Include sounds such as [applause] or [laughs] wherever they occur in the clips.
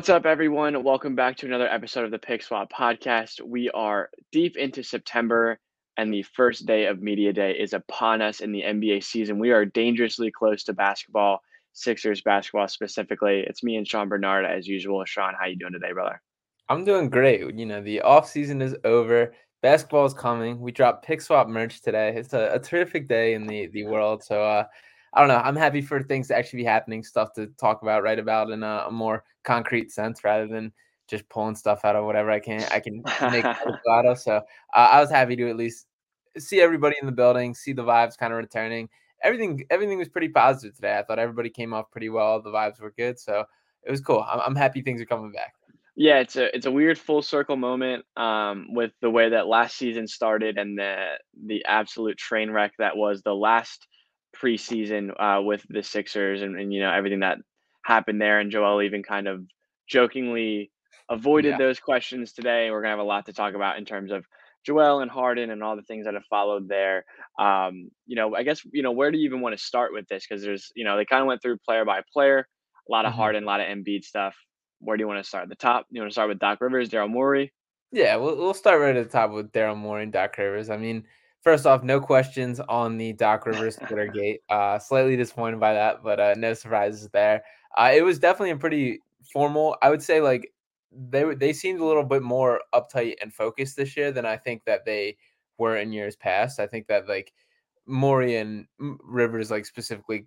What's up, everyone? Welcome back to another episode of the Pick Swap podcast. We are deep into September, and the first day of Media Day is upon us in the NBA season. We are dangerously close to basketball, Sixers basketball specifically. It's me and Sean Bernard as usual. Sean, how you doing today, brother? I'm doing great. You know, the off season is over. Basketball is coming. We dropped Pick Swap merch today. It's a, a terrific day in the the world. So uh, I don't know. I'm happy for things to actually be happening, stuff to talk about, write about in a, a more concrete sense rather than just pulling stuff out of whatever I can I can make [laughs] out of. So uh, I was happy to at least see everybody in the building, see the vibes kind of returning. Everything everything was pretty positive today. I thought everybody came off pretty well. The vibes were good, so it was cool. I'm, I'm happy things are coming back. Yeah, it's a it's a weird full circle moment um, with the way that last season started and the the absolute train wreck that was the last preseason uh, with the Sixers and, and you know everything that happened there. And Joel even kind of jokingly avoided Yeah. those questions today. We're gonna have a lot to talk about in terms of Joel and Harden and all the things that have followed there. Um, you know, I guess you know where do you even want to start with this? Because there's you know they kind of went through player by player, a lot of Mhm. Harden, a lot of Embiid stuff. Where do you want to start? The top? You want to start with Doc Rivers, Daryl Morey? Yeah, we'll we'll start right at the top with Daryl Morey and Doc Rivers. I mean, first off, no questions on the Doc Rivers Twitter gate. Uh, slightly disappointed by that, but uh, no surprises there. Uh, it was definitely a pretty formal. I would say like they they seemed a little bit more uptight and focused this year than I think that they were in years past. I think that like Morey and Rivers, like specifically,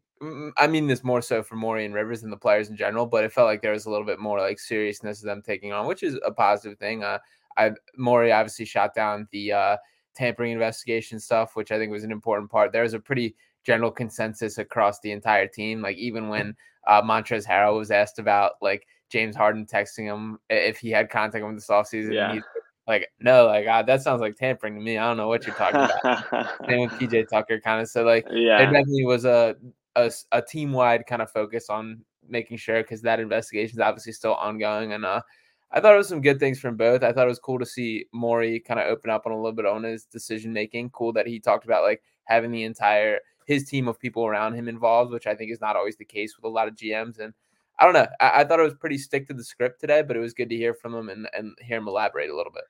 I mean this more so for Morey and Rivers than the players in general, but it felt like there was a little bit more like seriousness of them taking on, which is a positive thing. Uh, I Morey obviously shot down the uh, tampering investigation stuff, which I think was an important part. There was a pretty general consensus across the entire team. Like even when uh, Montrezl Harrell was asked about like James Harden texting him if he had contact with him this offseason, Yeah. and he's like, no, like uh, that sounds like tampering to me. I don't know what you're talking about. [laughs] Same with PJ Tucker, kind of. So like, there yeah, definitely was a a, a team wide kind of focus on making sure because that investigation is obviously still ongoing. And uh, I thought it was some good things from both. I thought it was cool to see Morey kind of open up on a little bit on his decision making. Cool that he talked about like having the entire his team of people around him involved, which I think is not always the case with a lot of GMs. And I don't know. I, I thought it was pretty stick to the script today, but it was good to hear from him and, and hear him elaborate a little bit.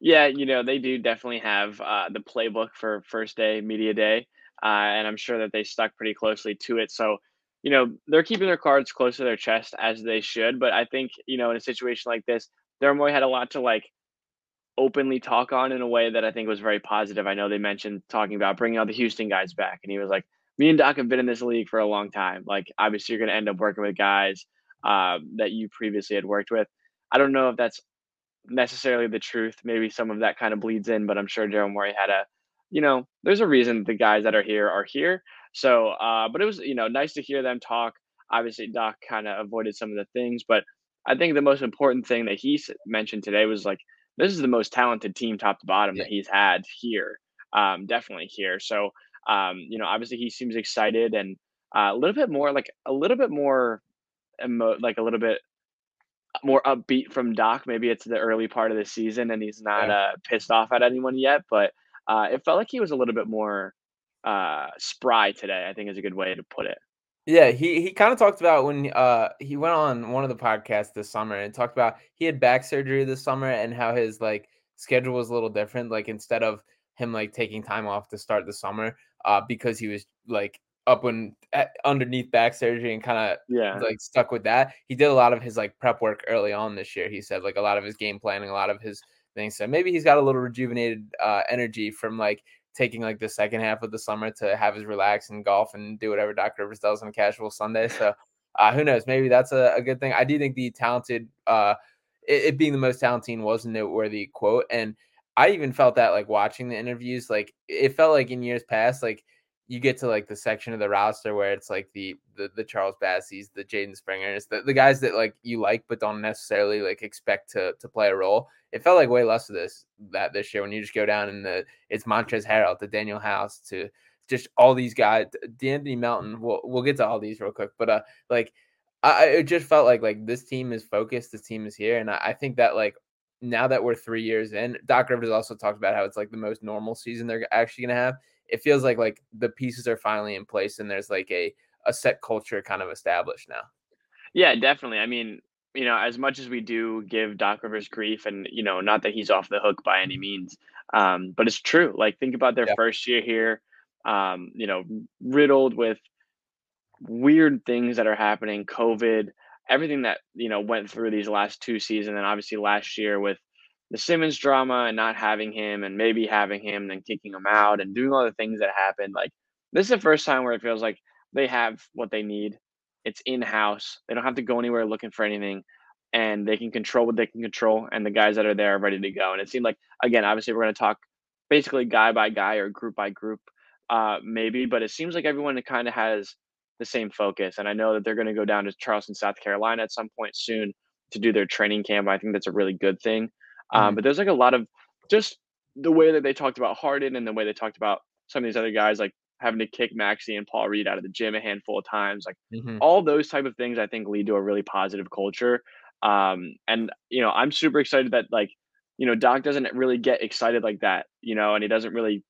Yeah, you know, they do definitely have uh, the playbook for first day media day, uh, and I'm sure that they stuck pretty closely to it. So, you know, they're keeping their cards close to their chest as they should. But I think, you know, in a situation like this, Daryl Morey had a lot to like openly talk on in a way that I think was very positive. I know they mentioned talking about bringing all the Houston guys back, and he was like, "Me and Doc have been in this league for a long time. Like, obviously, you're going to end up working with guys um, that you previously had worked with." I don't know if that's necessarily the truth. Maybe some of that kind of bleeds in, but I'm sure Daryl Morey had a, you know, there's a reason the guys that are here are here. So, uh, but it was, you know, nice to hear them talk. Obviously, Doc kind of avoided some of the things, but I think the most important thing that he mentioned today was like, this is the most talented team top to bottom that he's had here. Um, definitely here. So, um, you know, obviously he seems excited and uh, a little bit more, like a little bit more, emo- like a little bit more upbeat from Doc. Maybe it's the early part of the season and he's not Yeah. uh, pissed off at anyone yet, but uh, it felt like he was a little bit more uh, spry today. I think is a good way to put it. Yeah, he he kind of talked about when uh he went on one of the podcasts this summer and talked about he had back surgery this summer and how his like schedule was a little different. Like instead of him like taking time off to start the summer, uh, because he was like up when at, underneath back surgery and kind of Yeah. like stuck with that. He did a lot of his like prep work early on this year. He said like a lot of his game planning, a lot of his things. So maybe he's got a little rejuvenated uh, energy from like taking like the second half of the summer to have his relax and golf and do whatever Doc Rivers does on a casual Sunday. So uh, who knows? Maybe that's a, a good thing. I do think the talented, uh, it, it being the most talented was a noteworthy quote, and I even felt that like watching the interviews, like it felt like in years past, like you get to like the section of the roster where it's like the the, the Charles Basseys, the Jaden Springers, the, the guys that like you like but don't necessarily like expect to to play a role. It felt like way less of this that this year when you just go down and the it's Montrezl Harrell to Danuel House to just all these guys, De'Anthony Melton. We'll we'll get to all these real quick, but uh, like I it just felt like like this team is focused, this team is here, and I, I think that like now that we're three years in, Doc Rivers also talked about how it's like the most normal season they're actually gonna have. It feels like like the pieces are finally in place, and there's like a a set culture kind of established now. Yeah, definitely. I mean, you know, as much as we do give Doc Rivers grief, and you know, not that he's off the hook by any means, um, but it's true. Like, think about their yeah. first year here. Um, you know, riddled with weird things that are happening, COVID, everything that you know went through these last two seasons, and obviously last year with the Simmons drama and not having him, and maybe having him, and then kicking him out, and doing all the things that happened. Like, this is the first time where it feels like they have what they need it's in house. They don't have to go anywhere looking for anything, and they can control what they can control. And the guys that are there are ready to go. And it seemed like again, obviously, we're going to talk basically guy by guy or group by group, uh, maybe. But it seems like everyone kind of has the same focus. And I know that they're going to go down to Charleston, South Carolina at some point soon to do their training camp. I think that's a really good thing. Um, mm-hmm. But there's like a lot of just the way that they talked about Harden and the way they talked about some of these other guys like having to kick Maxey and Paul Reed out of the gym a handful of times. Like mm-hmm. all those type of things, I think lead to a really positive culture. Um, and you know, I'm super excited that like, you know, Doc doesn't really get excited like that, you know, and he doesn't really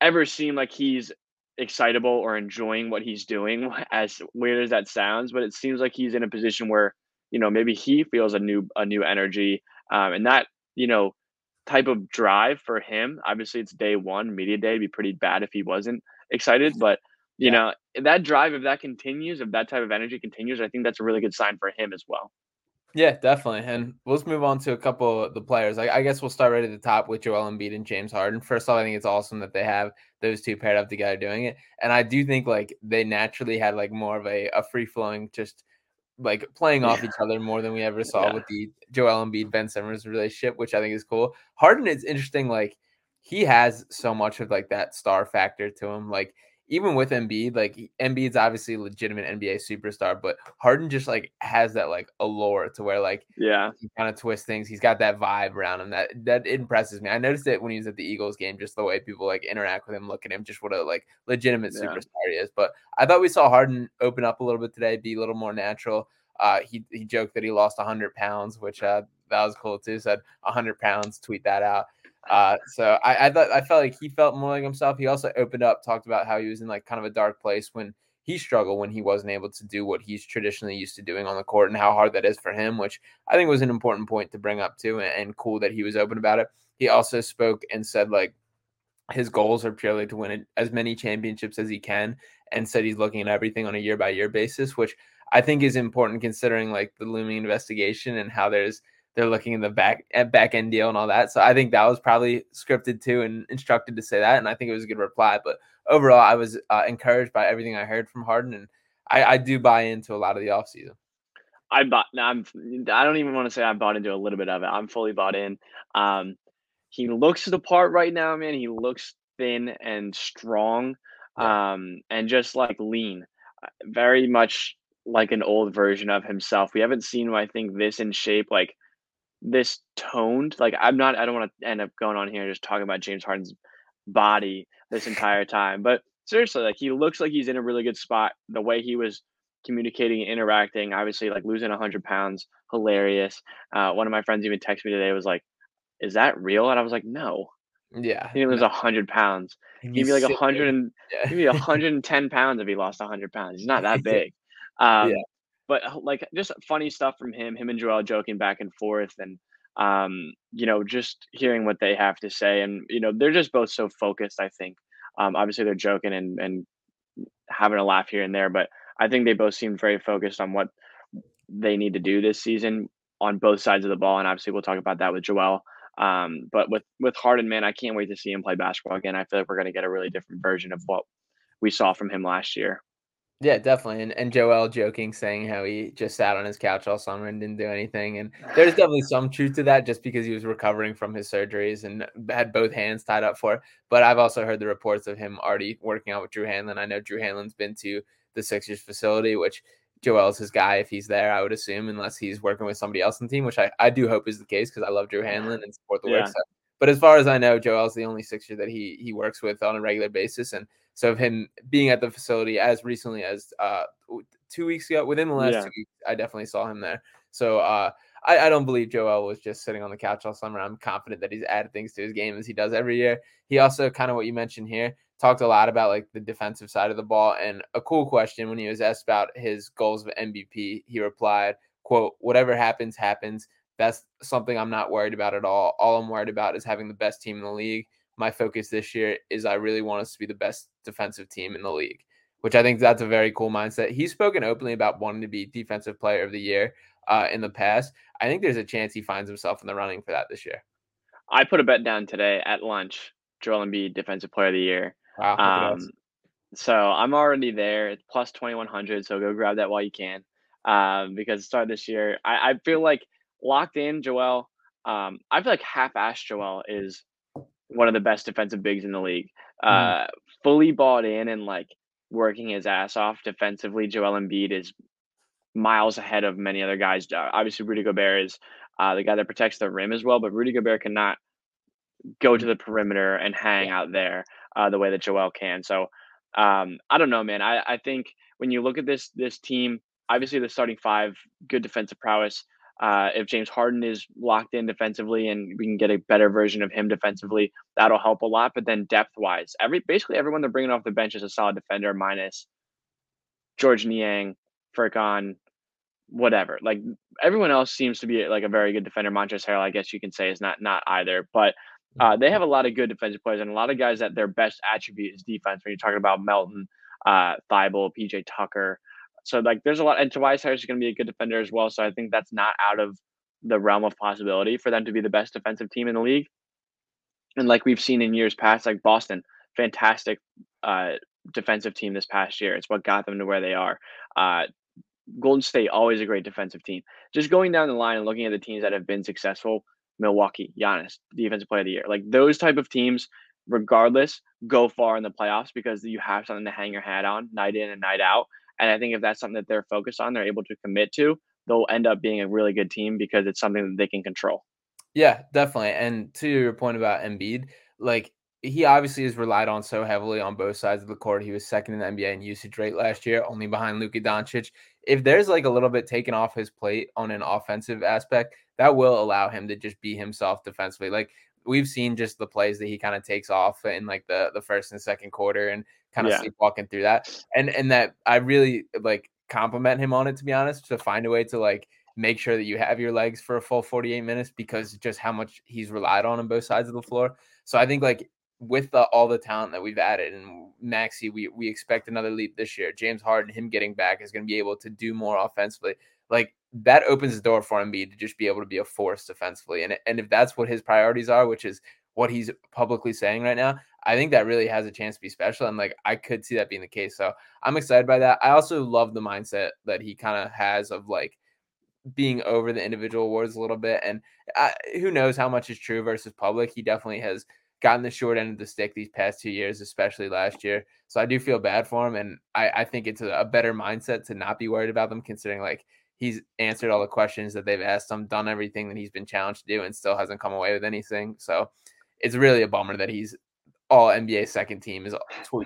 ever seem like he's excitable or enjoying what he's doing. [laughs] As weird as that sounds, but it seems like he's in a position where you know maybe he feels a new a new energy, um, and that you know type of drive for him. Obviously, it's day one, media day. It'd be pretty bad if he wasn't excited, but you yeah. know that drive, if that continues, if that type of energy continues, I think that's a really good sign for him as well. Yeah, definitely. And let's move on to a couple of the players. I, I, guess we'll start right at the top with Joel Embiid and James Harden. First off, I think it's awesome that they have those two paired up together doing it. And I do think like they naturally had like more of a, a free flowing, just like playing off yeah. each other more than we ever [laughs] saw yeah. with the Joel Embiid Ben Simmons relationship, which I think is cool. Harden is interesting. Like he has so much of like that star factor to him. Like even with Embiid, like Embiid's obviously a legitimate NBA superstar, but Harden just like has that like allure to where like yeah he kind of twists things. He's got that vibe around him that that impresses me. I noticed it when he was at the Eagles game, just the way people like interact with him, look at him, just what a like legitimate yeah. superstar he is. But I thought we saw Harden open up a little bit today, be a little more natural. Uh, he he joked that he lost 100 pounds, which uh, that was cool too. Said 100 pounds, tweet that out. Uh, so I, I thought I felt like he felt more like himself. He also opened up, talked about how he was in like kind of a dark place when he struggled when he wasn't able to do what he's traditionally used to doing on the court and how hard that is for him, which I think was an important point to bring up too, and, and cool that he was open about it. He also spoke and said like his goals are purely to win as many championships as he can, and said he's looking at everything on a year by year basis, which I think is important considering like the looming investigation and how there's they're looking in the back at back end deal and all that. So I think that was probably scripted too and instructed to say that, and I think it was a good reply. But overall, I was uh, encouraged by everything I heard from Harden, and I, I do buy into a lot of the offseason. I bought. I'm. I don't even want to say I bought into a little bit of it. I'm fully bought in. Um, he looks the part right now, man. He looks thin and strong, um, and just like lean. Uh, very much like an old version of himself. We haven't seen him, I think, this in shape like this toned. Like I'm not. I don't want to end up going on here just talking about James Harden's body this entire [laughs] time. But seriously, like he looks like he's in a really good spot. The way he was communicating and interacting, obviously, like losing hundred pounds, hilarious. Uh, one of my friends even texted me today was like, "Is that real?" And I was like, "No." Yeah, he lose a hundred pounds. He'd be like a hundred and yeah. he'd be a [laughs] hundred and ten pounds if he lost a hundred pounds. He's not that [laughs] big. Um, yeah but uh, like just funny stuff from him, him and Joel joking back and forth, and um, you know, just hearing what they have to say, and you know, they're just both so focused. I think, um, obviously, they're joking and and having a laugh here and there, but I think they both seem very focused on what they need to do this season on both sides of the ball, and obviously, we'll talk about that with Joel. Um, but with with Harden, man, I can't wait to see him play basketball again. I feel like we're going to get a really different version of what we saw from him last year. Yeah, definitely. And and Joel joking, saying how he just sat on his couch all summer and didn't do anything. And there's [laughs] definitely some truth to that, just because he was recovering from his surgeries and had both hands tied up for. It. But I've also heard the reports of him already working out with Drew Hanlon. I know Drew Hanlon's been to the Sixers facility, which Joel's his guy if he's there, I would assume, unless he's working with somebody else on the team, which I, I do hope is the case because I love Drew Hanlon and support the yeah. work. So But as far as I know, Joel's the only Sixer that he he works with on a regular basis, and so of him being at the facility as recently as uh, two weeks ago, within the last yeah. two weeks, I definitely saw him there. So uh, I, I, don't believe Joel was just sitting on the couch all summer. I'm confident that he's added things to his game as he does every year. He also kind of what you mentioned here talked a lot about like the defensive side of the ball. And a cool question when he was asked about his goals of MVP, he replied, "quote Whatever happens, happens. That's something I'm not worried about at all. All I'm worried about is having the best team in the league. My focus this year is I really want us to be the best defensive team in the league." Which I think that's a very cool mindset. He's spoken openly about wanting to be defensive player of the year uh, in the past. I think there's a chance he finds himself in the running for that this year. I put a bet down today at lunch. Joel Embiid, Defensive Player of the Year. Wow. Um, so I'm already there. It's plus 2100. So go grab that while you can. Um, because start this year, I, I feel like locked in Joel. Um, I feel like half-ass Joel is one of the best defensive bigs in the league. Mm. Uh, fully bought in and like working his ass off defensively. Joel Embiid is miles ahead of many other guys. Uh, obviously, Rudy Gobert is uh, the guy that protects the rim as well, but Rudy Gobert cannot go to the perimeter and hang out there uh, the way that Joel can. So um, I don't know, man. I, I think when you look at this this team, obviously the starting five, good defensive prowess. Uh, if James Harden is locked in defensively and we can get a better version of him defensively, that'll help a lot. But then depth wise, every basically everyone they're bringing off the bench is a solid defender, minus George Niang, Furkan, whatever. Like everyone else seems to be like a very good defender. Montrezl Harrell, I guess you can say, is not not either. But uh, they have a lot of good defensive players and a lot of guys that their best attribute is defense. When you're talking about Melton, uh, Thybulle, PJ Tucker, so like there's a lot, and Tobias Harris is going to be a good defender as well. So I think that's not out of the realm of possibility for them to be the best defensive team in the league. And like we've seen in years past, like Boston, fantastic uh, defensive team this past year. It's what got them to where they are. Uh, Golden State, always a great defensive team. Just going down the line and looking at the teams that have been successful, Milwaukee, Giannis, defensive player of the year. Like those type of teams, regardless, go far in the playoffs because you have something to hang your hat on night in and night out. And I think if that's something that they're focused on, they're able to commit to, they'll end up being a really good team because it's something that they can control. Yeah, definitely. And to your point about Embiid, like he obviously is relied on so heavily on both sides of the court. He was second in the NBA in usage rate last year, only behind Luka Doncic. If there's like a little bit taken off his plate on an offensive aspect, that will allow him to just be himself defensively. Like we've seen just the plays that he kind of takes off in like the the first and second quarter and kind of yeah. sleepwalking through that. And and that I really like compliment him on it to be honest, to find a way to like make sure that you have your legs for a full 48 minutes because just how much he's relied on on both sides of the floor. So I think like with the, all the talent that we've added and Maxey, we we expect another leap this year. James Harden, him getting back is going to be able to do more offensively. Like that opens the door for Embiid to just be able to be a force defensively. And and if that's what his priorities are, which is what he's publicly saying right now, I think that really has a chance to be special. And like I could see that being the case. So I'm excited by that. I also love the mindset that he kind of has of like being over the individual awards a little bit. And I, who knows how much is true versus public. He definitely has gotten the short end of the stick these past two years, especially last year. So I do feel bad for him, and I, I think it's a, a, better mindset to not be worried about them, considering like he's answered all the questions that they've asked him, done everything that he's been challenged to do, and still hasn't come away with anything. So it's really a bummer that he's all NBA second team is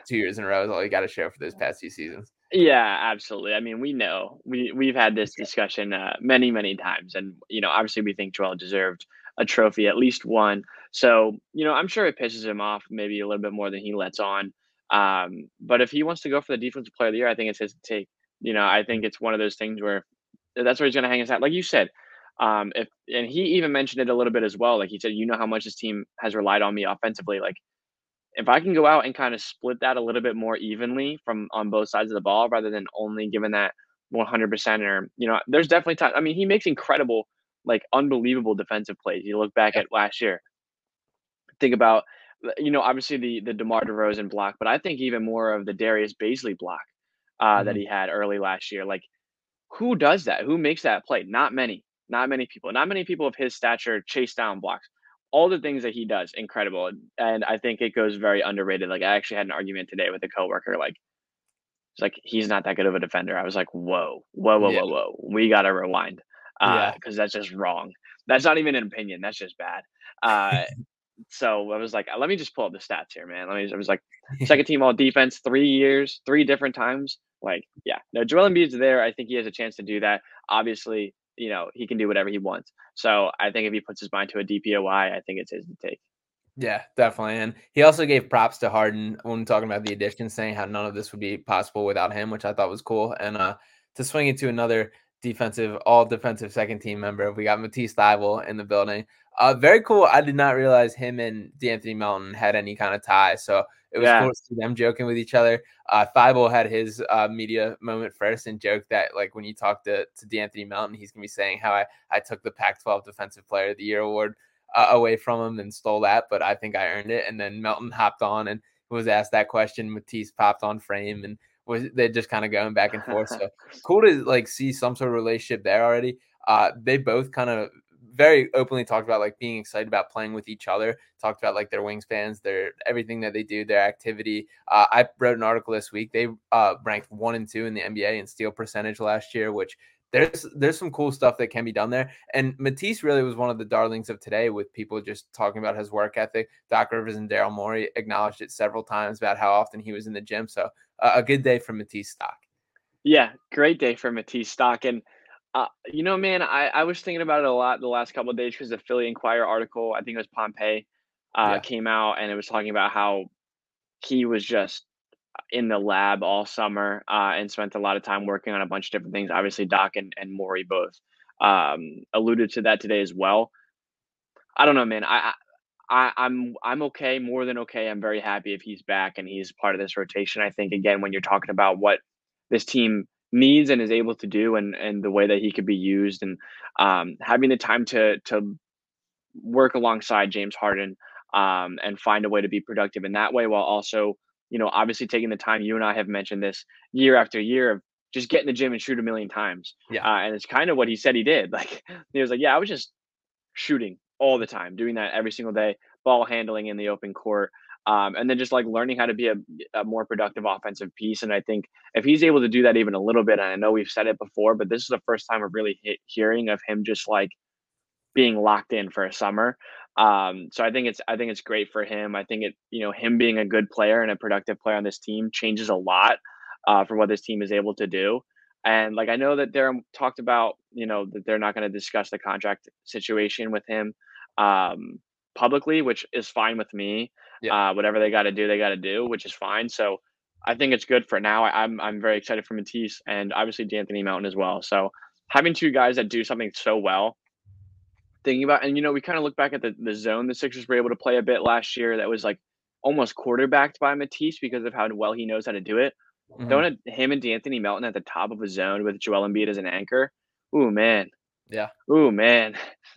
two years in a row is all he got to show for those past two seasons. Yeah, absolutely. I mean, we know we we've had this discussion uh, many many times, and you know, obviously, we think Joel deserved a trophy, at least one. So, you know, I'm sure it pisses him off maybe a little bit more than he lets on. Um, but if he wants to go for the defensive player of the year, I think it's his take. You know, I think it's one of those things where that's where he's going to hang his hat. Like you said, um, if and he even mentioned it a little bit as well. Like he said, you know how much his team has relied on me offensively. Like if I can go out and kind of split that a little bit more evenly from on both sides of the ball, rather than only giving that 100% or you know, there's definitely time. I mean, he makes incredible like unbelievable defensive plays. You look back at last year. Think about you know obviously the the DeMar DeRozan block, but I think even more of the Darius Bazley block uh, mm-hmm. that he had early last year. Like who does that? Who makes that play? Not many. Not many people. Not many people of his stature chase down blocks. All the things that he does, incredible. And I think it goes very underrated. Like I actually had an argument today with a coworker. Like it's like he's not that good of a defender. I was like, whoa, whoa, whoa, yeah. whoa, whoa. We gotta rewind because uh, yeah. that's just wrong. That's not even an opinion. That's just bad. Uh, [laughs] so I was like, let me just pull up the stats here, man. Let me. I was like, second [laughs] team all defense, three years, three different times. Like, yeah, no, Joel Embiid's there. I think he has a chance to do that. Obviously, you know, he can do whatever he wants. So I think if he puts his mind to a DPOY, I think it's his to take. Yeah, definitely. And he also gave props to Harden when talking about the addition, saying how none of this would be possible without him, which I thought was cool. And uh, to swing it to another defensive, all defensive second team member, we got Matisse Thybulle in the building. Uh, very cool. I did not realize him and De'Anthony Melton had any kind of tie. So it was yeah. cool to see them joking with each other. Uh, Thybulle had his uh, media moment first and joked that, like, when you talk to, to De'Anthony Melton, he's going to be saying how I, I took the Pac 12 Defensive Player of the Year award uh, away from him and stole that, but I think I earned it. And then Melton hopped on and was asked that question. Matisse popped on frame and was they just kind of going back and forth. So [laughs] cool to like see some sort of relationship there already. Uh, they both kind of very openly talked about like being excited about playing with each other. Talked about like their wingspans, their everything that they do, their activity. Uh, I wrote an article this week. They uh, ranked one and two in the NBA in steal percentage last year, which there's there's some cool stuff that can be done there. And Matisse really was one of the darlings of today with people just talking about his work ethic. Doc Rivers and Daryl Morey acknowledged it several times about how often he was in the gym. So uh, a good day for Matisse stock. Yeah, great day for Matisse stock. And uh, you know, man, I, I was thinking about it a lot the last couple of days because the Philly Inquirer article, I think it was Pompey, uh, yeah. came out and it was talking about how he was just in the lab all summer uh, and spent a lot of time working on a bunch of different things. Obviously, Doc and, and Morey both um, alluded to that today as well. I don't know, man. I, I I'm I'm okay, more than okay. I'm very happy if he's back and he's part of this rotation. I think again, when you're talking about what this team needs and is able to do, and and the way that he could be used, and um, having the time to to work alongside James Harden um, and find a way to be productive in that way, while also you know, obviously taking the time. You and I have mentioned this year after year of just get in the gym and shoot a million times. Yeah. Uh, and it's kind of what he said he did. [laughs] Like he was like, yeah, I was just shooting all the time, doing that every single day, ball handling in the open court. Um, and then just like learning how to be a, a, more productive offensive piece. And I think if he's able to do that even a little bit, and I know we've said it before, but this is the first time of really hit, hearing of him just like being locked in for a summer. Um, so I think it's I think it's great for him. I think it you know him being a good player and a productive player on this team changes a lot uh, for what this team is able to do. And like I know that they're talked about, you know, that they're not going to discuss the contract situation with him um, publicly, which is fine with me. Yeah. Uh, whatever they got to do, they got to do, which is fine. So I think it's good for now. I, am I'm, I'm very excited for Matisse and obviously De'Anthony Melton as well. So having two guys that do something so well thinking about, and you know, we kind of look back at the, the zone the Sixers were able to play a bit last year that was like almost quarterbacked by Matisse because of how well he knows how to do it. Mm-hmm. Throwing him and De'Anthony Melton at the top of a zone with Joel Embiid as an anchor. Ooh, man. Yeah. Ooh, man.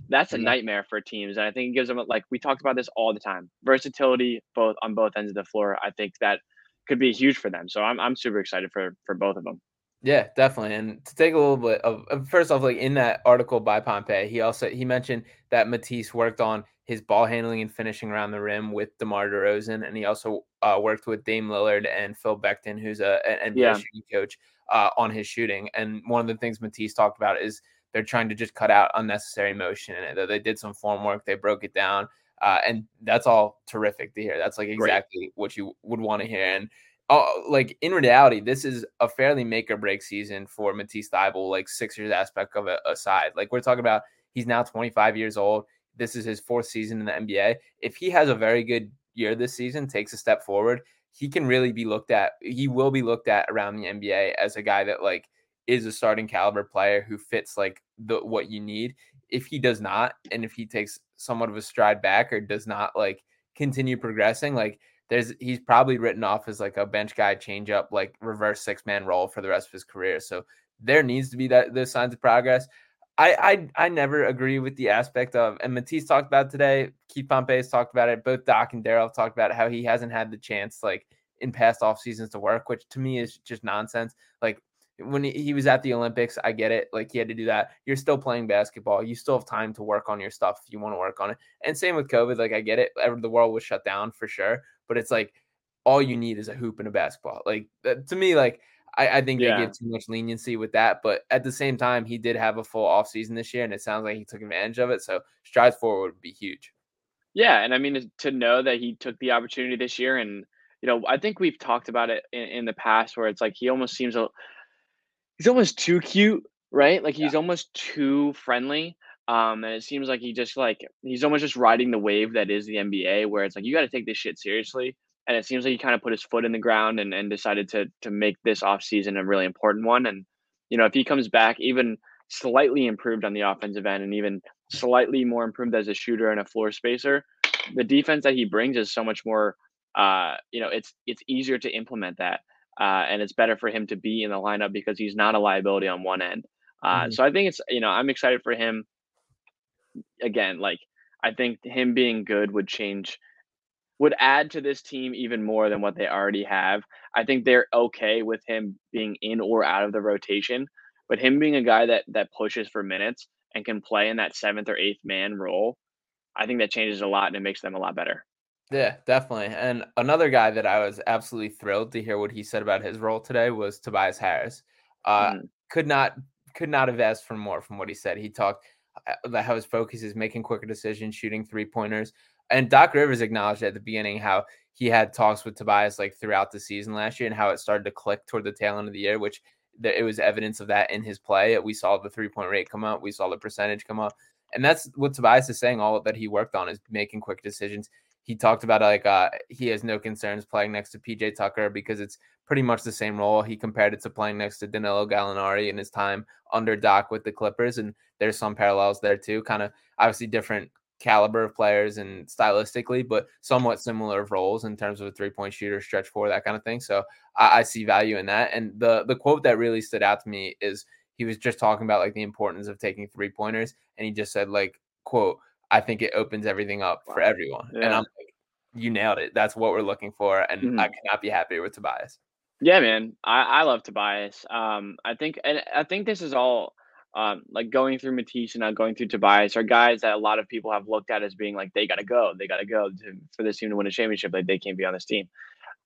That's a yeah. nightmare for teams. And I think it gives them, like, we talked about this all the time versatility both on both ends of the floor. I think that could be huge for them. So I'm, I'm super excited for, for both of them. Yeah, definitely. And to take a little bit of first off, like in that article by Pompey, he also he mentioned that Matisse worked on his ball handling and finishing around the rim with DeMar DeRozan, and he also uh, worked with Dame Lillard and Phil Beckner, who's a, an NBA yeah. shooting coach, uh, on his shooting. And one of the things Matisse talked about is they're trying to just cut out unnecessary motion. And they did some form work, they broke it down, uh, and that's all terrific to hear. That's like exactly Great. what you would want to hear. And oh, like in reality, this is a fairly make or break season for Matisse Thybulle, like Sixers aspect of it aside. Like we're talking about, he's now 25 years old. This is his fourth season in the NBA. If he has a very good year this season, takes a step forward, he can really be looked at. He will be looked at around the NBA as a guy that like is a starting caliber player who fits like the what you need. If he does not, and if he takes somewhat of a stride back or does not like continue progressing, like there's he's probably written off as like a bench guy change up like reverse six man role for the rest of his career. So there needs to be that those signs of progress. I I I never agree with the aspect of and Matisse talked about today. Keith Pompey's talked about it. Both Doc and Daryl talked about how he hasn't had the chance like in past off seasons to work, which to me is just nonsense. Like when he was at the Olympics, I get it. Like he had to do that. You're still playing basketball. You still have time to work on your stuff if you want to work on it. And same with COVID. Like I get it. The world was shut down for sure but it's like all you need is a hoop and a basketball. Like to me, like I, I think yeah. they give too much leniency with that. But at the same time, he did have a full off season this year, and it sounds like he took advantage of it. So strides forward would be huge. Yeah, and I mean to know that he took the opportunity this year, and you know, I think we've talked about it in, in the past where it's like he almost seems a, he's almost too cute, right? Like he's almost too friendly. Um, and it seems like he just like he's almost just riding the wave that is the NBA, where it's like you got to take this shit seriously. And it seems like he kind of put his foot in the ground and, and decided to to make this offseason a really important one. And you know, if he comes back even slightly improved on the offensive end and even slightly more improved as a shooter and a floor spacer, the defense that he brings is so much more. Uh, you know, it's it's easier to implement that, uh, and it's better for him to be in the lineup because he's not a liability on one end. Uh, mm-hmm. So I think it's you know I'm excited for him. Again, like I think him being good would change, would add to this team even more than what they already have. I think they're okay with him being in or out of the rotation, but him being a guy that that pushes for minutes and can play in that seventh or eighth man role, I think that changes a lot and it makes them a lot better. Yeah, definitely. And another guy that I was absolutely thrilled to hear what he said about his role today was Tobias Harris. Uh, mm. Could not could not have asked for more from what he said. He talked about how his focus is making quicker decisions, shooting three pointers. And Doc Rivers acknowledged at the beginning how he had talks with Tobias like throughout the season last year and how it started to click toward the tail end of the year, which it was evidence of that in his play. We saw the three point rate come up, we saw the percentage come up, and that's what Tobias is saying. All that he worked on is making quick decisions. He talked about like uh, he has no concerns playing next to PJ Tucker because it's pretty much the same role. He compared it to playing next to Danilo Gallinari in his time under Doc with the Clippers, and there's some parallels there too. Kind of obviously different caliber of players and stylistically, but somewhat similar roles in terms of a three point shooter, stretch four, that kind of thing. So I, I, see value in that. And the the quote that really stood out to me is he was just talking about like the importance of taking three pointers, and he just said like quote I think it opens everything up for everyone. Yeah. And I'm like, you nailed it. That's what we're looking for, and mm-hmm. I cannot be happier with Tobias. Yeah, man, I, I love Tobias. Um, I think, and I think this is all um, like going through Matisse and now going through Tobias are guys that a lot of people have looked at as being like they got to go, they got to go for this team to win a championship. Like they can't be on this team.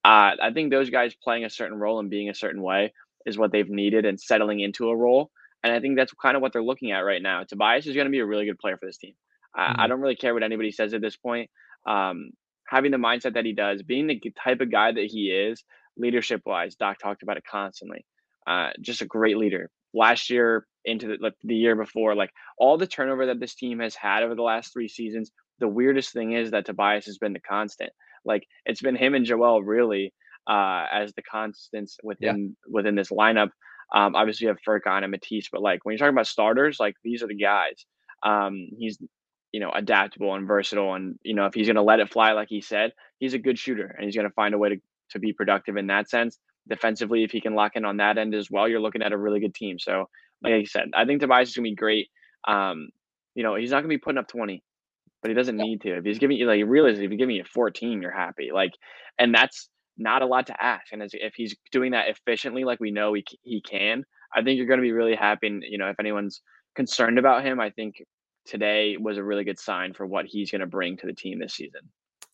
Uh, I think those guys playing a certain role and being a certain way is what they've needed and settling into a role. And I think that's kind of what they're looking at right now. Tobias is going to be a really good player for this team. Mm-hmm. I don't really care what anybody says at this point. Um, having the mindset that he does, being the type of guy that he is, leadership wise, Doc talked about it constantly. Uh, just a great leader. Last year, into the, like, the year before, like all the turnover that this team has had over the last three seasons, the weirdest thing is that Tobias has been the constant. Like it's been him and Joel really uh, as the constants within yeah. within this lineup. Um, obviously, you have Furkan and Matisse, but like when you're talking about starters, like these are the guys. Um, he's you know, adaptable and versatile. And, you know, if he's going to let it fly, like he said, he's a good shooter and he's going to find a way to, to be productive in that sense. Defensively, if he can lock in on that end as well, you're looking at a really good team. So, like I said, I think Tobias is going to be great. Um, you know, he's not going to be putting up 20, but he doesn't need to. If he's giving you, like, realistically, if he's giving you 14, you're happy. Like, and that's not a lot to ask. And as, if he's doing that efficiently, like we know he, he can, I think you're going to be really happy. And, you know, if anyone's concerned about him, I think today was a really good sign for what he's going to bring to the team this season.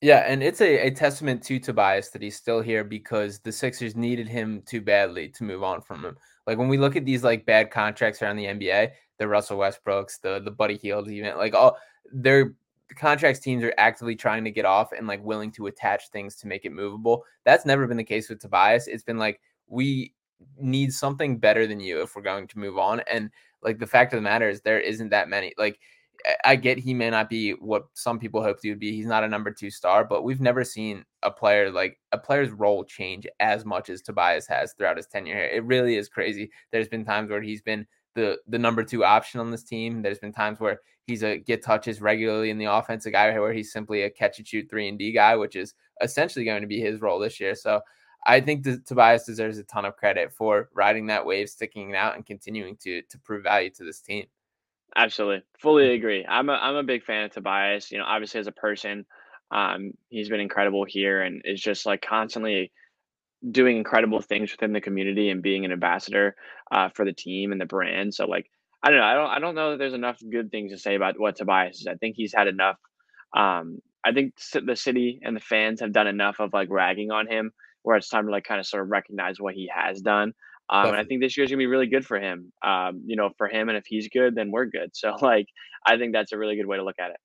Yeah, and it's a, a testament to Tobias that he's still here because the Sixers needed him too badly to move on from him. Like when we look at these like bad contracts around the NBA, the Russell Westbrooks, the the Buddy Hield, even like all their contracts teams are actively trying to get off and like willing to attach things to make it movable. That's never been the case with Tobias. It's been like we need something better than you if we're going to move on. And like the fact of the matter is there isn't that many. Like I get he may not be what some people hoped he would be. He's not a number two star, but we've never seen a player like a player's role change as much as Tobias has throughout his tenure here. It really is crazy. There's been times where he's been the the number two option on this team. There's been times where he's a get touches regularly in the offense, a guy where he's simply a catch and shoot three and D guy, which is essentially going to be his role this year. So I think Tobias deserves a ton of credit for riding that wave, sticking it out, and continuing to to prove value to this team. Absolutely, fully mm. agree. I'm a I'm a big fan of Tobias. You know, obviously as a person, um, he's been incredible here and is just like constantly doing incredible things within the community and being an ambassador uh, for the team and the brand. So like, I don't know, I don't I don't know that there's enough good things to say about what Tobias is. I think he's had enough. Um, I think the city and the fans have done enough of like ragging on him, where it's time to like kind of sort of recognize what he has done. Um, and I think this year is gonna be really good for him. Um, you know, for him, and if he's good, then we're good. [laughs] So, like, I think that's a really good way to look at it.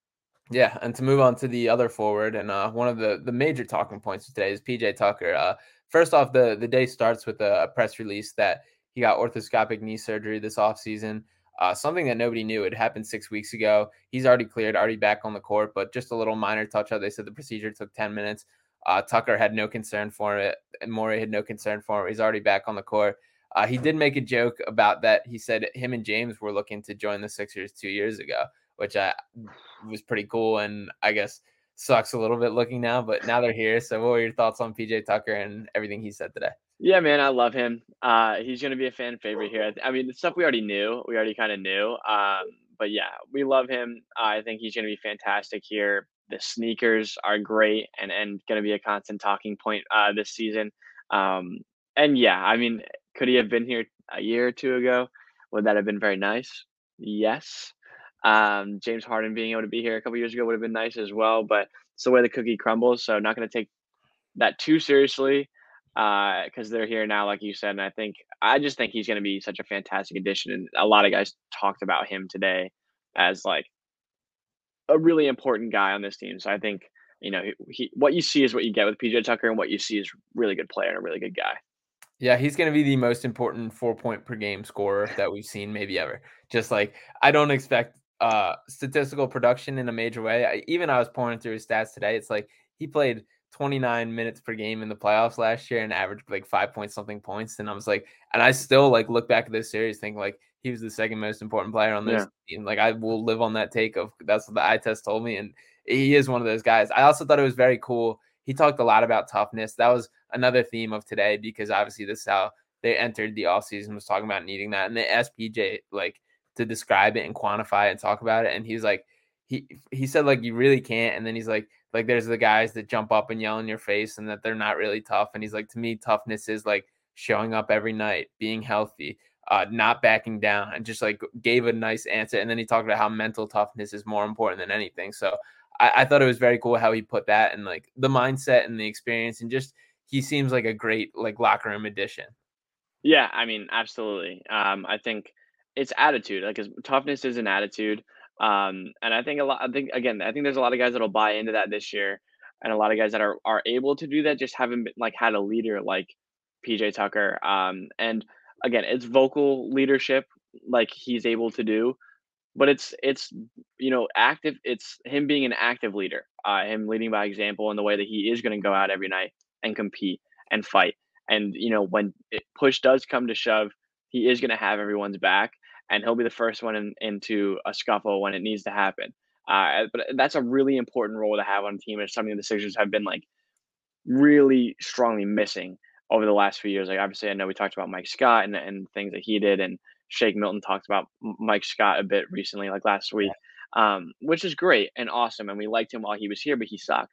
Yeah, and to move on to the other forward, and uh, one of the the major talking points of today is PJ Tucker. Uh, first off, the the day starts with a, a, press release that he got arthroscopic knee surgery this offseason. Uh, something that nobody knew. It happened six weeks ago. He's already cleared, already back on the court, but just a little minor touch up. They said the procedure took 10 minutes. Uh, Tucker had no concern for it, and Morey had no concern for it. He's already back on the court. Uh, he did make a joke about that. He said him and James were looking to join the Sixers two years ago, which I was pretty cool. And I guess sucks a little bit looking now, but now they're here. So, what were your thoughts on PJ Tucker and everything he said today? Yeah, man, I love him. Uh, he's going to be a fan favorite here. I mean, the stuff we already knew, we already kind of knew. Um, but yeah, we love him. I think he's going to be fantastic here. The sneakers are great and and going to be a constant talking point uh, this season. Um, and yeah, I mean, could he have been here a year or two ago? Would that have been very nice? Yes. Um, James Harden being able to be here a couple years ago would have been nice as well, but it's the way the cookie crumbles. So not going to take that too seriously because uh, they're here now, like you said. And I think I just think he's going to be such a fantastic addition. And a lot of guys talked about him today as like a really important guy on this team. So I think you know he, he what you see is what you get with PJ Tucker, and what you see is really good player and a really good guy. Yeah, he's going to be the most important four point per game scorer that we've seen maybe ever. Just like I don't expect uh statistical production in a major way. I, even I was pointing through his stats today. It's like he played 29 minutes per game in the playoffs last year and averaged like five point something points. And I was like, and I still like look back at this series think like he was the second most important player on this yeah. team. Like I will live on that take of that's what the eye test told me. And he is one of those guys. I also thought it was very cool. He talked a lot about toughness. That was another theme of today because obviously this is how they entered the offseason was talking about needing that. And they asked PJ like to describe it and quantify it and talk about it. And he's like, he he said like you really can't. And then he's like, like there's the guys that jump up and yell in your face and that they're not really tough. And he's like, to me, toughness is like showing up every night, being healthy, uh, not backing down, and just like gave a nice answer. And then he talked about how mental toughness is more important than anything. So I, I thought it was very cool how he put that and like the mindset and the experience and just he seems like a great like locker room addition. Yeah, I mean, absolutely. Um, I think it's attitude. Like, his toughness is an attitude. Um, and I think a lot. I think again, I think there's a lot of guys that'll buy into that this year, and a lot of guys that are are able to do that just haven't been, like had a leader like PJ Tucker. Um, and again, it's vocal leadership like he's able to do, but it's it's you know active. It's him being an active leader, uh, him leading by example in the way that he is going to go out every night and compete and fight. And you know when it, push does come to shove, he is going to have everyone's back and he'll be the first one in, into a scuffle when it needs to happen. Uh, but that's a really important role to have on a team. It's something the Sixers have been like really strongly missing over the last few years. Like obviously, I know we talked about Mike Scott and, and things that he did, and Shake Milton talked about Mike Scott a bit recently, like last week, um, which is great and awesome. And we liked him while he was here, but he sucked.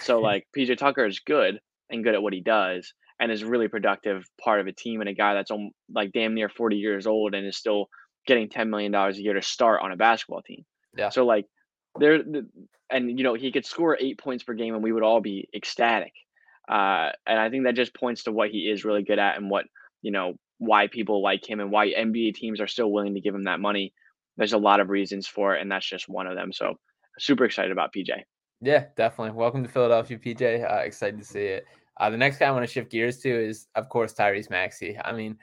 So [laughs] like PJ Tucker is good and good at what he does, and is really productive part of a team and a guy that's on, like damn near 40 years old and is still getting $10 million a year to start on a basketball team. Yeah. So like there, and you know, he could score eight points per game and we would all be ecstatic. Uh, and I think that just points to what he is really good at and what, you know, why people like him and why NBA teams are still willing to give him that money. There's a lot of reasons for it, and that's just one of them. So super excited about PJ. Yeah, definitely. Welcome to Philadelphia, PJ. Uh, excited to see it. Uh, the next guy I want to shift gears to is, of course, Tyrese Maxey. I mean,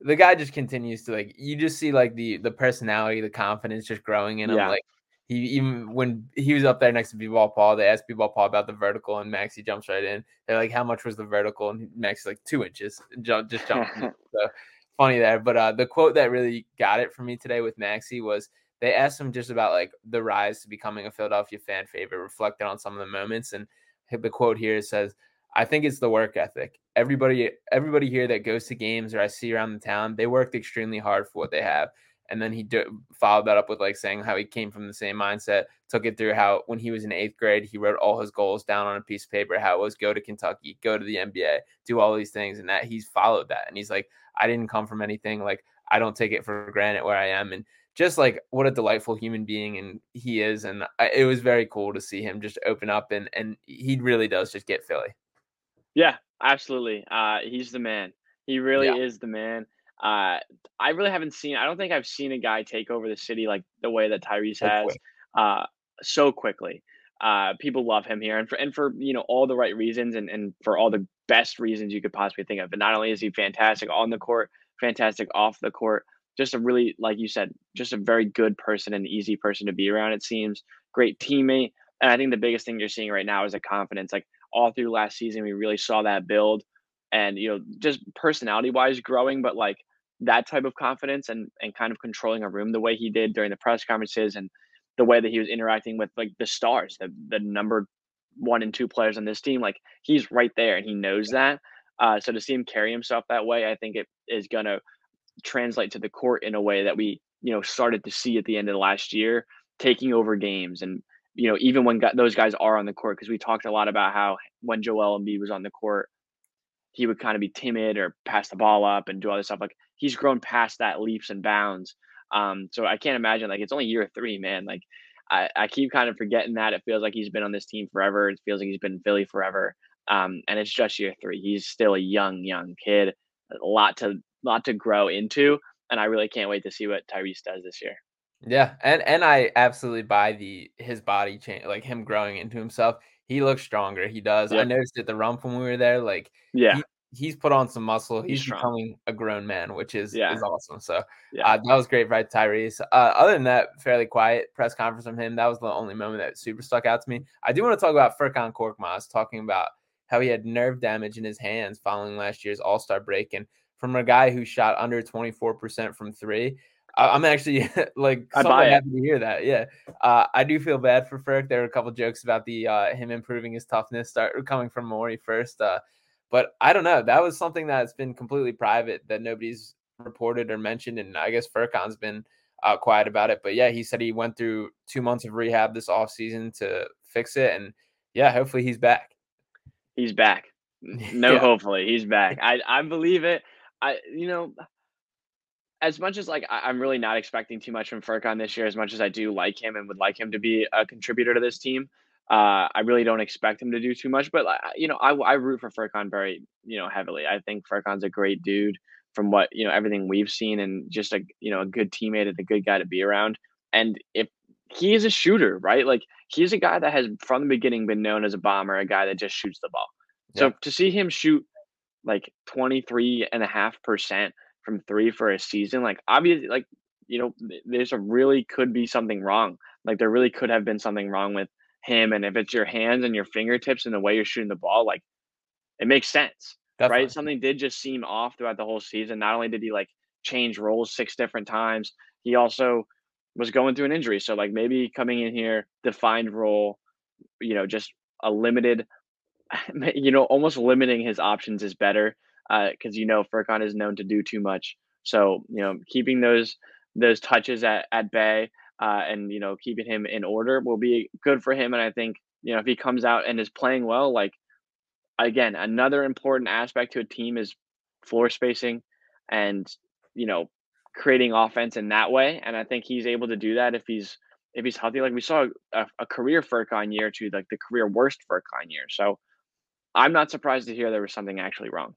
the guy just continues to like you just see like the the personality, the confidence just growing in him. Yeah. Like he even when he was up there next to B-ball Paul, they asked B-ball Paul about the vertical, and Maxey jumps right in. They're like, "How much was the vertical?" And Maxey's like, two inches." Jump, just jump. [laughs] so funny there. But uh, the quote that really got it for me today with Maxey was they asked him just about like the rise to becoming a Philadelphia fan favorite, reflected on some of the moments, and the quote here says, I think it's the work ethic. Everybody, everybody here that goes to games or I see around the town, they worked extremely hard for what they have. And then he do, followed that up with like saying how he came from the same mindset, took it through how when he was in eighth grade, he wrote all his goals down on a piece of paper. How it was go to Kentucky, go to the NBA, do all these things, and that he's followed that. And he's like, I didn't come from anything. Like I don't take it for granted where I am. And just like what a delightful human being and he is and I, it was very cool to see him just open up and and he really does just get Philly. Yeah, absolutely. Uh, he's the man. He really yeah. is the man. Uh, I really haven't seen. I don't think I've seen a guy take over the city like the way that Tyrese has. Uh, so quickly. Uh, people love him here, and for and for you know all the right reasons, and and for all the best reasons you could possibly think of. But not only is he fantastic on the court, fantastic off the court, just a really like you said, just a very good person and easy person to be around. It seems great teammate, and I think the biggest thing you're seeing right now is a confidence. Like all through last season, we really saw that build, and you know just personality wise growing, but like that type of confidence and and kind of controlling a room the way he did during the press conferences and the way that he was interacting with like the stars, the the number one and two players on this team, like he's right there and he knows that. Uh, so to see him carry himself that way, I think it is gonna translate to the court in a way that we you know started to see at the end of the last year, taking over games and you know even when got, those guys are on the court because we talked a lot about how when Joel Embiid was on the court, he would kind of be timid or pass the ball up and do all this stuff. Like he's grown past that leaps and bounds. Um, so I can't imagine like it's only year three, man. Like I, I keep kind of forgetting that it feels like he's been on this team forever. It feels like he's been in Philly forever. Um, and it's just year three. He's still a young, young kid. A lot to lot to grow into, and I really can't wait to see what Tyrese does this year. Yeah, and and I absolutely buy the his body change, like him growing into himself. He looks stronger. He does. Yep. I noticed at the rump when we were there. Like, yeah, he, he's put on some muscle. He's, he's becoming a grown man, which is yeah. is awesome. So yeah. uh, that was great by Tyrese. Uh, other than that, fairly quiet press conference from him. That was the only moment that super stuck out to me. I do want to talk about Furkan Korkmaz talking about how he had nerve damage in his hands following last year's All Star break, and from a guy who shot under twenty four percent from three. I'm actually [laughs] like somewhat happy to hear that. Yeah, uh, I do feel bad for Ferk. There were a couple jokes about the uh, him improving his toughness, start coming from Morey first. Uh, but I don't know. That was something that's been completely private that nobody's reported or mentioned. And I guess Furkan's been uh, quiet about it. But yeah, he said he went through two months of rehab this off season to fix it. And yeah, hopefully he's back. He's back. [laughs] No, yeah. hopefully he's back. [laughs] I, I believe it. I, you know, as much as like I, am really not expecting too much from Furkan this year, as much as I do like him and would like him to be a contributor to this team, uh, I really don't expect him to do too much, but you know, I, I root for Furkan very, you know, heavily. I think Furkan's a great dude from what you know everything we've seen, and just a you know a good teammate and a good guy to be around. And if he is a shooter, right? Like he's a guy that has from the beginning been known as a bomber, a guy that just shoots the ball. So to see him shoot like 23 and a half percent from three for a season, like obviously, like you know, there's a really could be something wrong. Like there really could have been something wrong with him and if it's your hands and your fingertips and the way you're shooting the ball like it makes sense Definitely. right something did just seem off throughout the whole season not only did he like change roles six different times he also was going through an injury so like maybe coming in here defined role you know just a limited [laughs] you know almost limiting his options is better because uh, you know Furkan is known to do too much so you know keeping those those touches at, at bay uh, and you know keeping him in order will be good for him. And I think you know if he comes out and is playing well, like again, another important aspect to a team is floor spacing and you know creating offense in that way. And I think he's able to do that if he's if he's healthy. Like we saw a, a career Furkan year to like the career worst Furkan year. So I'm not surprised to hear there was something actually wrong.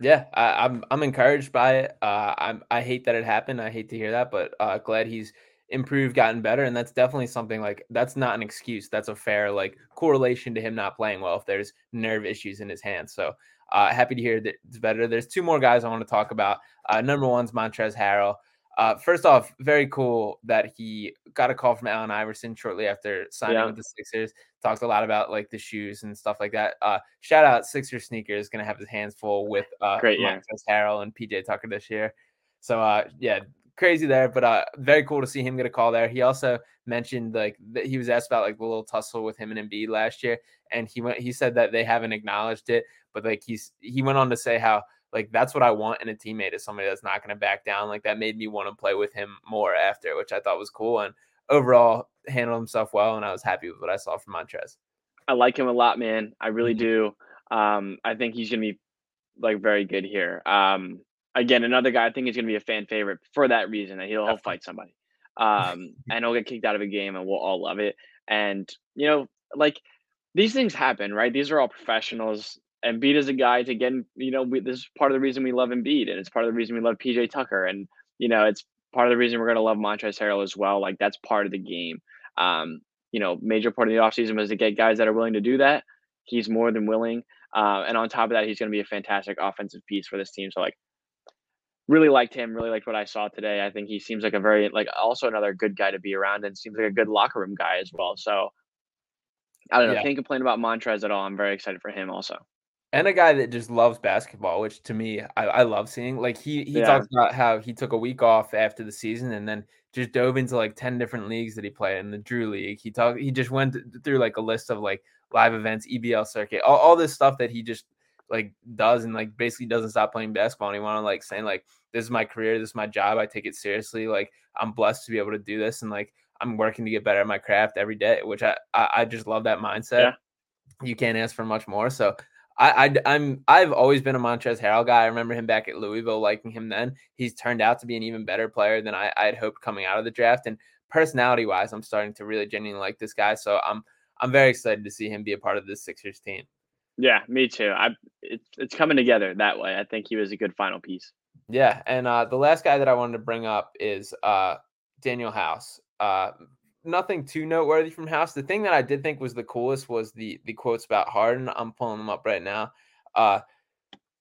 Yeah, I, am I'm, I'm encouraged by it. Uh, I'm I hate that it happened. I hate to hear that, but uh, glad he's improved, gotten better, and that's definitely something like that's not an excuse. That's a fair like correlation to him not playing well if there's nerve issues in his hands. So uh, happy to hear that it's better. There's two more guys I want to talk about. Uh, number one's Montrezl Harrell. Uh, first off, very cool that he got a call from Allen Iverson shortly after signing yeah. with the Sixers. Talked a lot about like the shoes and stuff like that. Uh, shout out Sixer sneakers, gonna have his hands full with uh, Great, yeah. Harrell and PJ Tucker this year. So uh, yeah, crazy there, but uh, very cool to see him get a call there. He also mentioned like that he was asked about like the little tussle with him and Embiid last year, and he went he said that they haven't acknowledged it, but like he's he went on to say how like that's what I want in a teammate is somebody that's not going to back down. Like that made me want to play with him more after, which I thought was cool and overall handled himself well, and I was happy with what I saw from Montrez. I like him a lot, man. I really mm-hmm. do. Um, I think he's going to be like very good here. Um, again, another guy I think is going to be a fan favorite for that reason. That he'll, he'll fight somebody, um, [laughs] and he'll get kicked out of a game, and we'll all love it. And you know, like these things happen, right? These are all professionals. Embiid is a guy to get, you know, we, this is part of the reason we love Embiid, and it's part of the reason we love PJ Tucker, and you know, it's part of the reason we're going to love Montrezl Harrell as well. Like that's part of the game. Um, you know, major part of the offseason was to get guys that are willing to do that. He's more than willing. Uh, and on top of that, he's going to be a fantastic offensive piece for this team. So, like, really liked him. Really liked what I saw today. I think he seems like a very, like, also another good guy to be around and seems like a good locker room guy as well. So, I don't know. Yeah. Can't complain about Montrez at all. I'm very excited for him also and a guy that just loves basketball, which to me I, I love seeing. Like he he yeah. talks about how he took a week off after the season and then just dove into like ten different leagues that he played in the Drew League. He talked he just went through like a list of like live events, EBL circuit, all, all this stuff that he just like does and like basically doesn't stop playing basketball. And like saying like this is my career, this is my job. I take it seriously. Like I'm blessed to be able to do this and like I'm working to get better at my craft every day, which I I, I just love that mindset. Yeah. You can't ask for much more. So I, I am I've always been a Montrezl Harrell guy. I remember him back at Louisville, liking him then. He's turned out to be an even better player than I, I had hoped coming out of the draft. And personality wise, I'm starting to really genuinely like this guy. So I'm I'm very excited to see him be a part of this Sixers team. Yeah, me too. I it's it's coming together that way. I think he was a good final piece. Yeah, and uh, the last guy that I wanted to bring up is uh, Danuel House. Uh, nothing too noteworthy from House. The thing that I did think was the coolest was the the quotes about Harden. I'm pulling them up right now. Uh,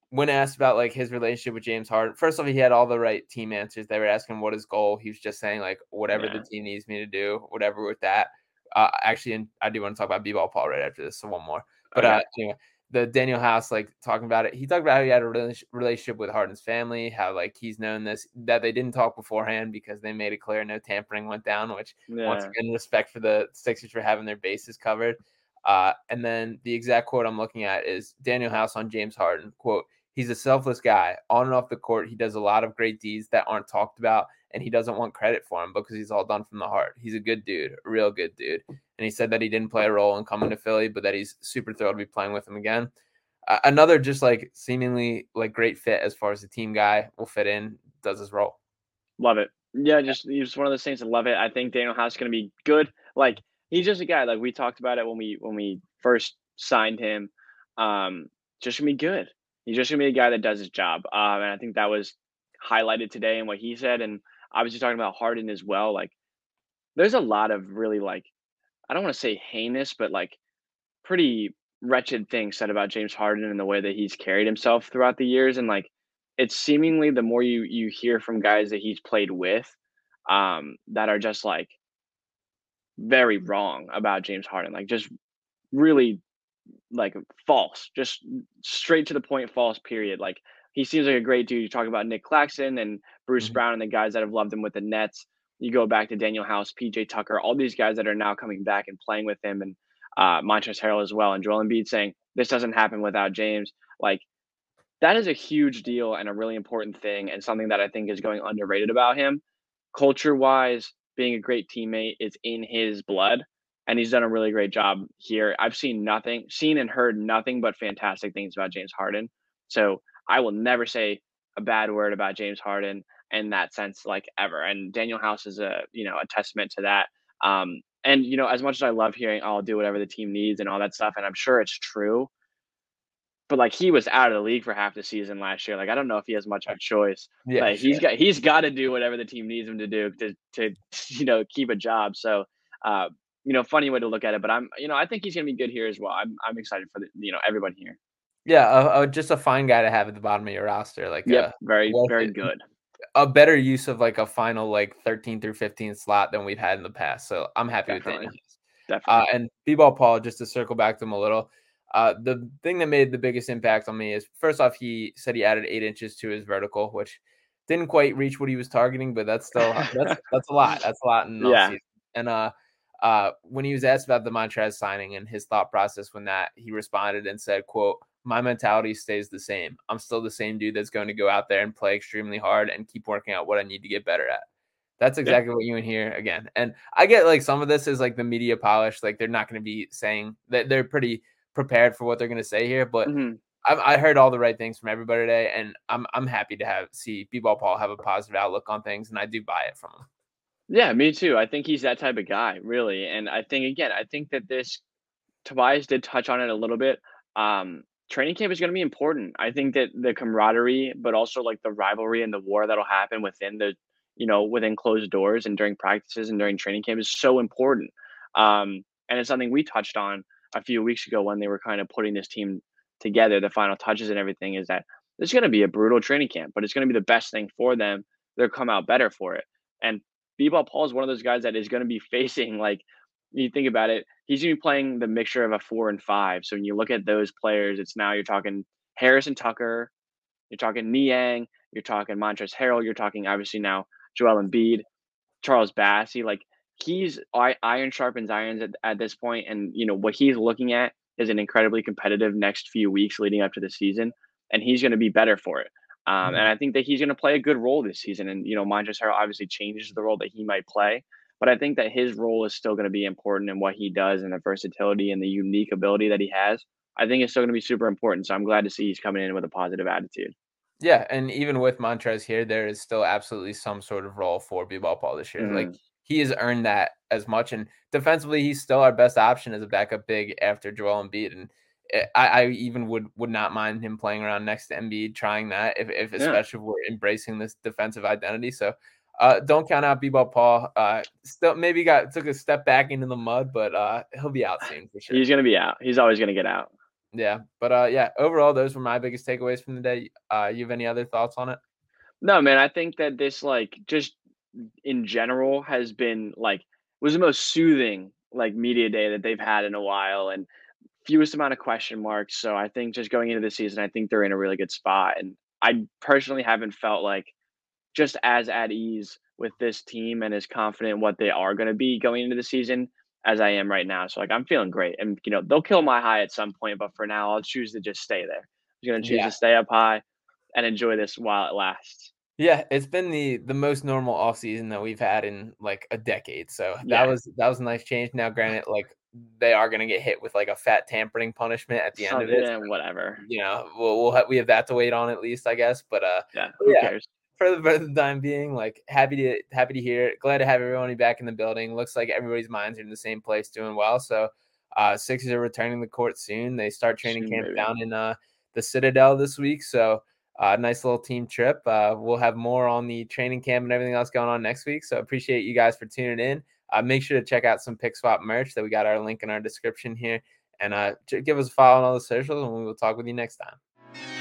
when asked about like his relationship with James Harden, first of all, he had all the right team answers. They were asking what his goal. He was just saying like whatever yeah. the team needs me to do, whatever with that. Uh, actually, and I do want to talk about B-ball Paul right after this, so one more. But okay. uh, you the Danuel House like talking about it. He talked about how he had a relationship with Harden's family, how like he's known this that they didn't talk beforehand because they made it clear no tampering went down. Which yeah. once again, respect for the Sixers for having their bases covered. Uh, and then the exact quote I'm looking at is Danuel House on James Harden quote. He's a selfless guy. On and off the court, he does a lot of great deeds that aren't talked about, and he doesn't want credit for him because he's all done from the heart. He's a good dude, a real good dude. And he said that he didn't play a role in coming to Philly, but that he's super thrilled to be playing with him again. Uh, another just like seemingly like great fit as far as the team guy will fit in, does his role. Love it. Yeah, just he's just one of those things that love it. I think Danuel House is going to be good. Like he's just a guy like we talked about it when we when we first signed him. Um, just gonna be good. He's just gonna be a guy that does his job. Um, and I think that was highlighted today in what he said. And obviously talking about Harden as well. Like, there's a lot of really like, I don't want to say heinous, but like pretty wretched things said about James Harden and the way that he's carried himself throughout the years. And like, it's seemingly the more you you hear from guys that he's played with, um, that are just like very wrong about James Harden, like just really like false, just straight to the point, false. Period. Like he seems like a great dude. You talk about Nic Claxton and Bruce mm-hmm. Brown and the guys that have loved him with the Nets. You go back to Danuel House, PJ Tucker, all these guys that are now coming back and playing with him, and uh, Montrezl Harrell as well, and Joel Embiid saying this doesn't happen without James. Like that is a huge deal and a really important thing, and something that I think is going underrated about him. Culture wise, being a great teammate is in his blood, and he's done a really great job here. I've seen nothing, seen and heard nothing but fantastic things about James Harden. So I will never say a bad word about James Harden in that sense, like ever. And Danuel House is a you know a testament to that. Um, and you know, as much as I love hearing, oh, "I'll do whatever the team needs" and all that stuff, and I'm sure it's true. But like he was out of the league for half the season last year. Like I don't know if he has much of a choice. Yeah, like, he's got he's got to do whatever the team needs him to do to to [laughs] you know keep a job. So uh, you know, funny way to look at it. But I'm you know I think he's gonna be good here as well. I'm I'm excited for the you know everyone here. Yeah, uh, uh, just a fine guy to have at the bottom of your roster. Like, yeah, uh, very, very good. A better use of like a final like 13 through 15 slot than we've had in the past. So I'm happy Definitely. with that. Definitely. Uh, and B-ball Paul, just to circle back to him a little. Uh, the thing that made the biggest impact on me is first off, he said he added eight inches to his vertical, which didn't quite reach what he was targeting, but that's still that's [laughs] that's a lot. That's a lot in yeah. Season. And uh, uh, when he was asked about the Montrez signing and his thought process when that, he responded and said, "quote my mentality stays the same. I'm still the same dude that's going to go out there and play extremely hard and keep working out what I need to get better at. That's exactly yeah. what you and here again. And I get like some of this is like the media polish, like they're not going to be saying that they're pretty prepared for what they're going to say here, but mm-hmm. I, I heard all the right things from everybody today, and I'm I'm happy to have see B-ball Paul have a positive outlook on things, and I do buy it from him. Yeah, me too. I think he's that type of guy, really. And I think again, I think that this Tobias did touch on it a little bit. Um, training camp is going to be important. I think that the camaraderie, but also like the rivalry and the war that'll happen within the, you know, within closed doors and during practices and during training camp is so important. Um, and it's something we touched on a few weeks ago when they were kind of putting this team together, the final touches and everything. Is that it's going to be a brutal training camp, but it's going to be the best thing for them. They'll come out better for it. And B-ball Paul is one of those guys that is going to be [laughs] facing like you think about it, he's going to be playing the mixture of a four and five. So when you look at those players, it's now you're talking Harrison Tucker, you're talking Niang, you're talking Montrezl Harrell, you're talking obviously now Joel Embiid, Charles Bassey. Like he's iron sharpens irons at, at this point, and you know what he's looking at is an incredibly competitive next few weeks leading up to the season, and he's going to be better for it. Um, mm-hmm. And I think that he's going to play a good role this season. And you know, Montrezl Harrell obviously changes the role that he might play, but I think that his role is still going to be important in what he does and the versatility and the unique ability that he has. I think it's still going to be super important. So I'm glad to see he's coming in with a positive attitude. Yeah, and even with Montrez here, there is still absolutely some sort of role for B-ball Paul this year. Mm-hmm. Like he has earned that as much, and defensively, he's still our best option as a backup big after Joel Embiid. And eh, I, I even would would not mind him playing around next to Embiid, trying that if, if especially yeah. if we're embracing this defensive identity. So uh, don't count out B-ball Paul. Uh, still maybe got took a step back into the mud, but uh, he'll be out soon for sure. He's gonna be out. He's always gonna get out. Yeah, but uh, yeah, overall, those were my biggest takeaways from the day. Uh, you have any other thoughts on it? No, man. I think that this, like, just in general, has been like was the most soothing like media day that they've had in a while, and fewest amount of question marks. So I think just going into the season, I think they're in a really good spot, and I personally haven't felt like just as at ease with this team and as confident what they are going to be going into the season as I am right now. So like I'm feeling great. And you know, they'll kill my high at some point, but for now I'll choose to just stay there. I'm gonna choose yeah. to stay up high and enjoy this while it lasts. Yeah, it's been the the most normal off season that we've had in like a decade. So that yeah. was that was a nice change. Now, granted, like they are going to get hit with like a fat tampering punishment at the Something, end of it. Yeah, whatever. You know, we'll, we'll have, we have that to wait on at least, I guess. But uh, yeah, who yeah, cares? For the, for the time being. Like happy to happy to hear it. Glad to have everybody back in the building. Looks like everybody's minds are in the same place, doing well. So uh Sixers are returning the court soon. They start training soon, camp baby. down in uh the Citadel this week. So uh, nice little team trip. Uh, we'll have more on the training camp and everything else going on next week. So appreciate you guys for tuning in. Uh, make sure to check out some pick swap merch that we got our link in our description here. And uh, give us a follow on all the socials, and we will talk with you next time.